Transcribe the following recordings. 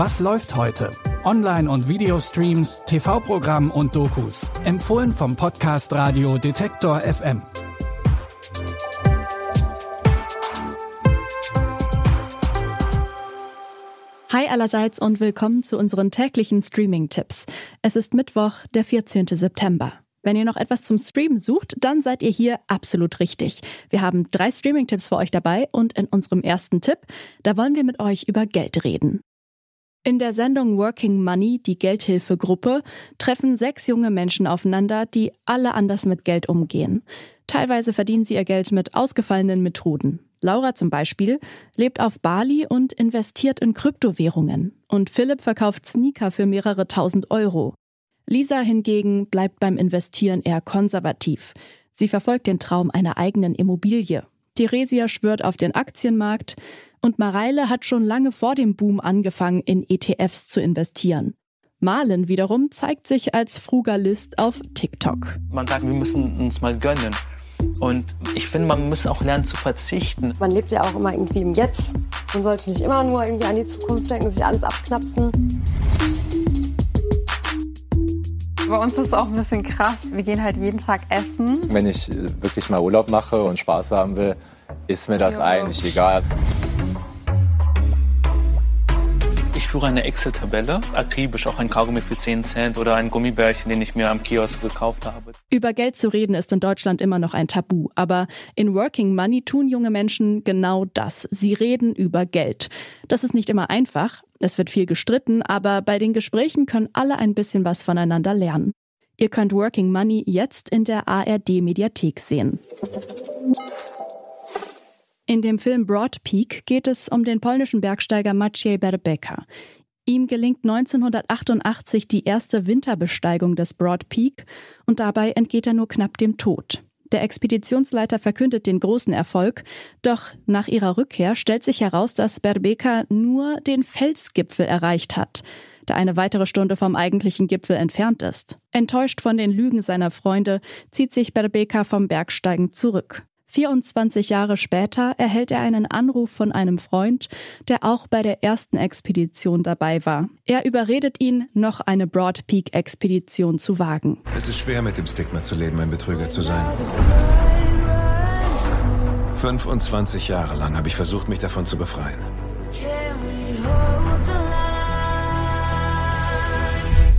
Was läuft heute? Online- und Videostreams, TV-Programm und Dokus. Empfohlen vom Podcast Radio Detektor FM. Hi allerseits und willkommen zu unseren täglichen Streaming-Tipps. Es ist Mittwoch, der 14. September. Wenn ihr noch etwas zum Streamen sucht, dann seid ihr hier absolut richtig. Wir haben drei Streaming-Tipps für euch dabei und in unserem ersten Tipp, da wollen wir mit euch über Geld reden. In der Sendung Working Money, die Geldhilfegruppe, treffen sechs junge Menschen aufeinander, die alle anders mit Geld umgehen. Teilweise verdienen sie ihr Geld mit ausgefallenen Methoden. Laura zum Beispiel lebt auf Bali und investiert in Kryptowährungen. Und Philipp verkauft Sneaker für mehrere tausend Euro. Lisa hingegen bleibt beim Investieren eher konservativ. Sie verfolgt den Traum einer eigenen Immobilie. Theresia schwört auf den Aktienmarkt und Mareile hat schon lange vor dem Boom angefangen, in ETFs zu investieren. Malen wiederum zeigt sich als Frugalist auf TikTok. Man sagt, wir müssen uns mal gönnen. Und ich finde, man muss auch lernen zu verzichten. Man lebt ja auch immer irgendwie im Jetzt. Man sollte nicht immer nur irgendwie an die Zukunft denken, sich alles abknapsen. Bei uns ist es auch ein bisschen krass. Wir gehen halt jeden Tag essen. Wenn ich wirklich mal Urlaub mache und Spaß haben will, ist mir das ja. eigentlich egal. Ich führe eine Excel-Tabelle, akribisch auch ein Kaugummi für 10 Cent oder ein Gummibärchen, den ich mir am Kiosk gekauft habe. Über Geld zu reden ist in Deutschland immer noch ein Tabu, aber in Working Money tun junge Menschen genau das. Sie reden über Geld. Das ist nicht immer einfach, es wird viel gestritten, aber bei den Gesprächen können alle ein bisschen was voneinander lernen. Ihr könnt Working Money jetzt in der ARD Mediathek sehen. In dem Film Broad Peak geht es um den polnischen Bergsteiger Maciej Berbeka. Ihm gelingt 1988 die erste Winterbesteigung des Broad Peak und dabei entgeht er nur knapp dem Tod. Der Expeditionsleiter verkündet den großen Erfolg, doch nach ihrer Rückkehr stellt sich heraus, dass Berbeka nur den Felsgipfel erreicht hat, der eine weitere Stunde vom eigentlichen Gipfel entfernt ist. Enttäuscht von den Lügen seiner Freunde zieht sich Berbeka vom Bergsteigen zurück. 24 Jahre später erhält er einen Anruf von einem Freund, der auch bei der ersten Expedition dabei war. Er überredet ihn, noch eine Broad Peak Expedition zu wagen. Es ist schwer, mit dem Stigma zu leben, ein Betrüger zu sein. 25 Jahre lang habe ich versucht, mich davon zu befreien.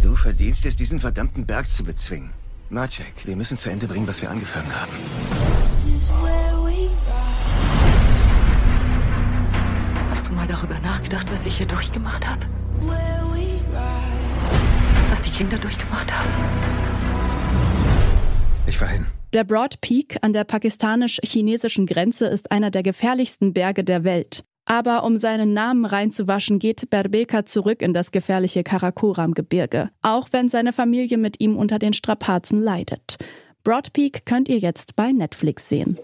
Du verdienst es, diesen verdammten Berg zu bezwingen. Maciek, wir müssen zu Ende bringen, was wir angefangen haben. Hast du mal darüber nachgedacht, was ich hier durchgemacht habe? Was die Kinder durchgemacht haben? Ich fahr hin. Der Broad Peak an der pakistanisch-chinesischen Grenze ist einer der gefährlichsten Berge der Welt. Aber um seinen Namen reinzuwaschen, geht Berbeka zurück in das gefährliche Karakoram-Gebirge, auch wenn seine Familie mit ihm unter den Strapazen leidet. Broad Peak könnt ihr jetzt bei Netflix sehen.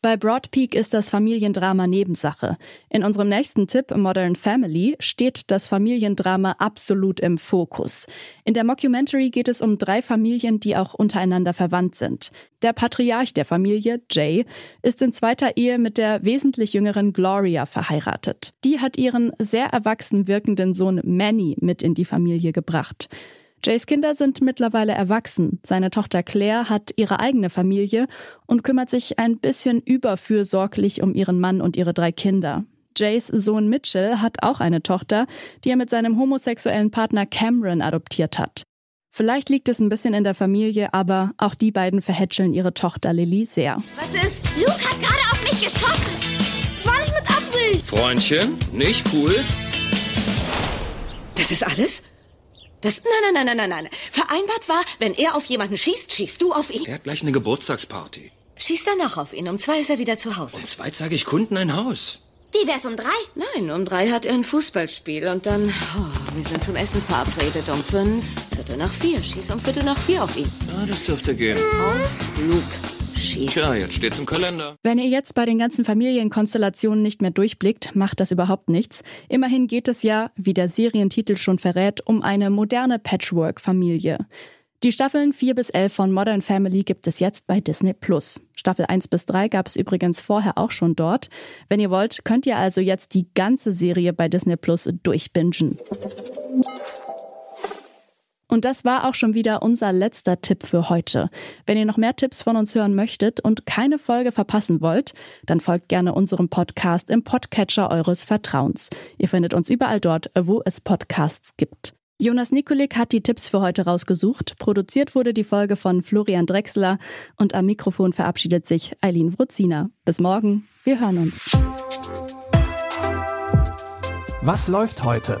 Bei Broad Peak ist das Familiendrama Nebensache. In unserem nächsten Tipp Modern Family steht das Familiendrama absolut im Fokus. In der Mockumentary geht es um drei Familien, die auch untereinander verwandt sind. Der Patriarch der Familie, Jay, ist in zweiter Ehe mit der wesentlich jüngeren Gloria verheiratet. Die hat ihren sehr erwachsen wirkenden Sohn Manny mit in die Familie gebracht. Jays Kinder sind mittlerweile erwachsen. Seine Tochter Claire hat ihre eigene Familie und kümmert sich ein bisschen überfürsorglich um ihren Mann und ihre drei Kinder. Jays Sohn Mitchell hat auch eine Tochter, die er mit seinem homosexuellen Partner Cameron adoptiert hat. Vielleicht liegt es ein bisschen in der Familie, aber auch die beiden verhätscheln ihre Tochter Lily sehr. Was ist? Luke hat gerade auf mich geschossen. Es war nicht mit Absicht. Freundchen, nicht cool. Das ist alles? Das, nein, nein, nein, nein, nein, nein. Vereinbart war, wenn er auf jemanden schießt, schießt du auf ihn. Er hat gleich eine Geburtstagsparty. Schieß danach auf ihn. Um zwei ist er wieder zu Hause. Um zwei zeige ich Kunden ein Haus. Wie wär's um drei? Nein, um drei hat er ein Fußballspiel und dann, oh, wir sind zum Essen verabredet um fünf, Viertel nach vier. Schieß um Viertel nach vier auf ihn. Ah, das dürfte gehen. Auf Luke. Schieß. Tja, jetzt steht's im Kalender. Wenn ihr jetzt bei den ganzen Familienkonstellationen nicht mehr durchblickt, macht das überhaupt nichts. Immerhin geht es ja, wie der Serientitel schon verrät, um eine moderne Patchwork-Familie. Die Staffeln 4 bis 11 von Modern Family gibt es jetzt bei Disney Plus. Staffel 1 bis 3 gab es übrigens vorher auch schon dort. Wenn ihr wollt, könnt ihr also jetzt die ganze Serie bei Disney Plus durchbingen. Und das war auch schon wieder unser letzter Tipp für heute. Wenn ihr noch mehr Tipps von uns hören möchtet und keine Folge verpassen wollt, dann folgt gerne unserem Podcast im Podcatcher eures Vertrauens. Ihr findet uns überall dort, wo es Podcasts gibt. Jonas Nikolik hat die Tipps für heute rausgesucht. Produziert wurde die Folge von Florian Drexler und am Mikrofon verabschiedet sich Eileen Wruzina. Bis morgen, wir hören uns. Was läuft heute?